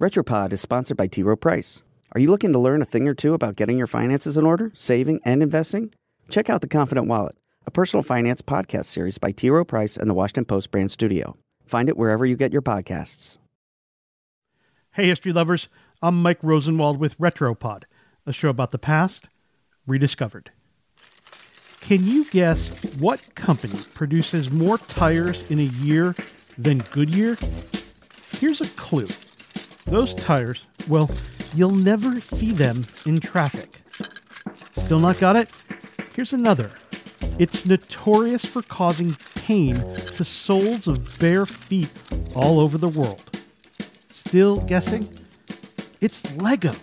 Retropod is sponsored by T. Rowe Price. Are you looking to learn a thing or two about getting your finances in order, saving, and investing? Check out The Confident Wallet, a personal finance podcast series by T. Rowe Price and the Washington Post brand studio. Find it wherever you get your podcasts. Hey, history lovers. I'm Mike Rosenwald with Retropod, a show about the past rediscovered. Can you guess what company produces more tires in a year than Goodyear? Here's a clue. Those tires, well, you'll never see them in traffic. Still not got it? Here's another. It's notorious for causing pain to soles of bare feet all over the world. Still guessing? It's Lego,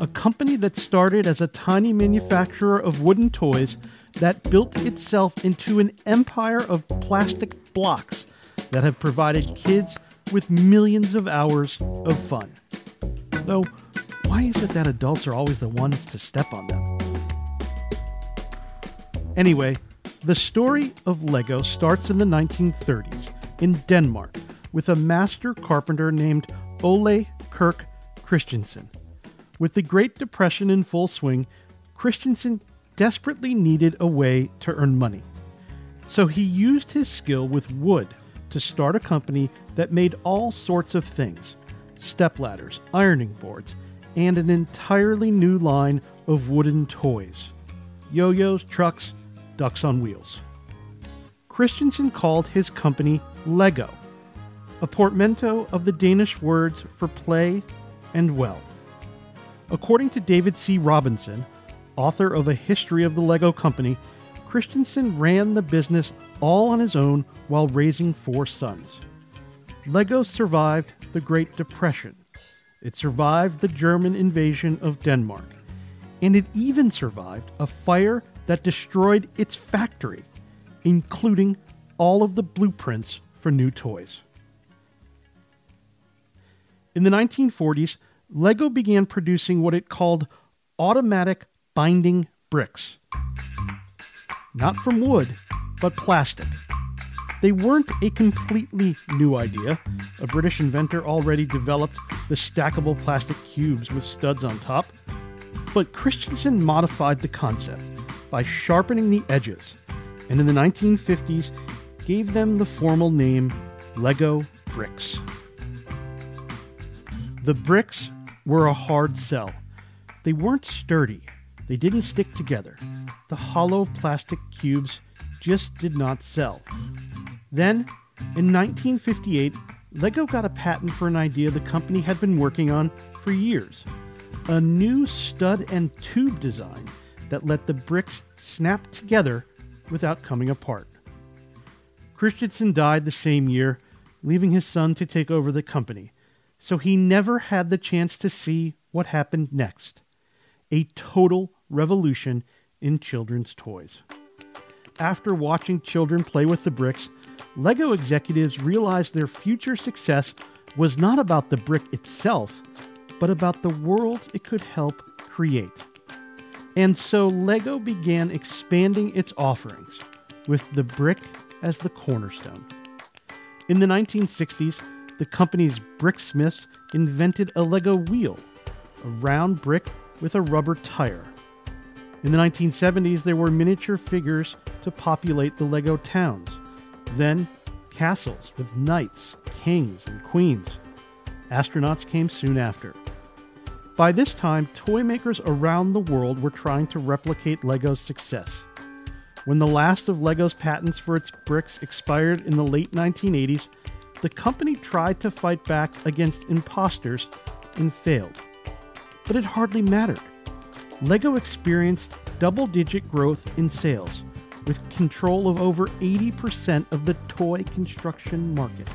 a company that started as a tiny manufacturer of wooden toys that built itself into an empire of plastic blocks that have provided kids with millions of hours of fun. Though, why is it that adults are always the ones to step on them? Anyway, the story of Lego starts in the 1930s in Denmark with a master carpenter named Ole Kirk Christiansen. With the Great Depression in full swing, Christiansen desperately needed a way to earn money. So he used his skill with wood to start a company that made all sorts of things stepladders, ironing boards, and an entirely new line of wooden toys yo yo's, trucks, ducks on wheels. Christiansen called his company Lego, a portmanteau of the Danish words for play and well. According to David C. Robinson, author of A History of the Lego Company, Christiansen ran the business all on his own while raising four sons. Lego survived the Great Depression. It survived the German invasion of Denmark. And it even survived a fire that destroyed its factory, including all of the blueprints for new toys. In the 1940s, Lego began producing what it called automatic binding bricks. Not from wood, but plastic. They weren't a completely new idea. A British inventor already developed the stackable plastic cubes with studs on top. But Christiansen modified the concept by sharpening the edges, and in the 1950s gave them the formal name Lego bricks. The bricks were a hard sell. They weren't sturdy. They didn't stick together. The hollow plastic cubes just did not sell. Then, in 1958, Lego got a patent for an idea the company had been working on for years a new stud and tube design that let the bricks snap together without coming apart. Christiansen died the same year, leaving his son to take over the company, so he never had the chance to see what happened next a total revolution in children's toys. After watching children play with the bricks, Lego executives realized their future success was not about the brick itself, but about the worlds it could help create. And so Lego began expanding its offerings, with the brick as the cornerstone. In the 1960s, the company's bricksmiths invented a Lego wheel, a round brick with a rubber tire. In the 1970s, there were miniature figures to populate the Lego towns. Then, castles with knights, kings, and queens. Astronauts came soon after. By this time, toy makers around the world were trying to replicate Lego's success. When the last of Lego's patents for its bricks expired in the late 1980s, the company tried to fight back against imposters and failed. But it hardly mattered. Lego experienced double digit growth in sales with control of over 80% of the toy construction market.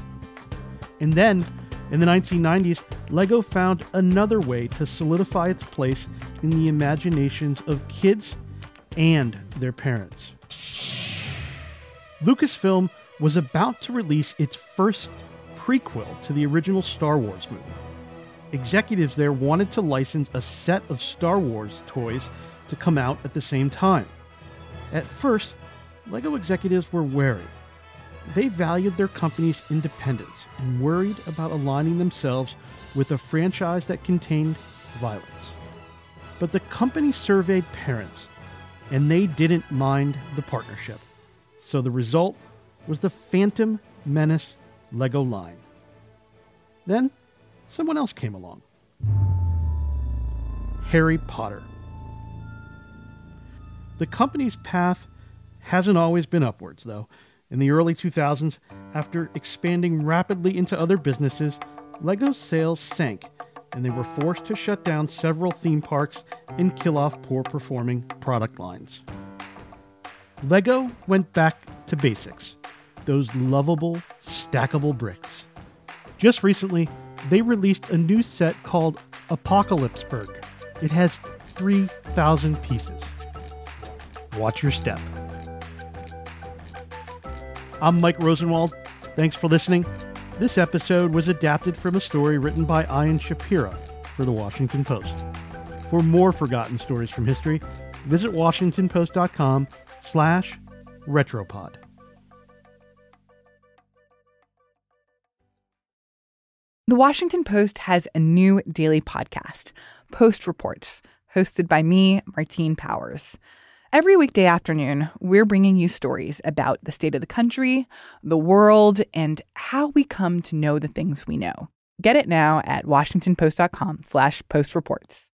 And then, in the 1990s, LEGO found another way to solidify its place in the imaginations of kids and their parents. Lucasfilm was about to release its first prequel to the original Star Wars movie. Executives there wanted to license a set of Star Wars toys to come out at the same time. At first, LEGO executives were wary. they valued their company's independence and worried about aligning themselves with a franchise that contained violence. But the company surveyed parents, and they didn't mind the partnership. So the result was the Phantom Menace Lego line. Then someone else came along Harry Potter. The company's path hasn't always been upwards, though. In the early 2000s, after expanding rapidly into other businesses, Lego's sales sank, and they were forced to shut down several theme parks and kill off poor performing product lines. Lego went back to basics those lovable, stackable bricks. Just recently, they released a new set called Apocalypseburg. It has 3,000 pieces. Watch your step. I'm Mike Rosenwald. Thanks for listening. This episode was adapted from a story written by Ian Shapira for the Washington Post. For more forgotten stories from history, visit washingtonpost.com slash retropod. The Washington Post has a new daily podcast, Post Reports, hosted by me, Martine Powers. Every weekday afternoon, we're bringing you stories about the state of the country, the world, and how we come to know the things we know. Get it now at washingtonpost.com slash postreports.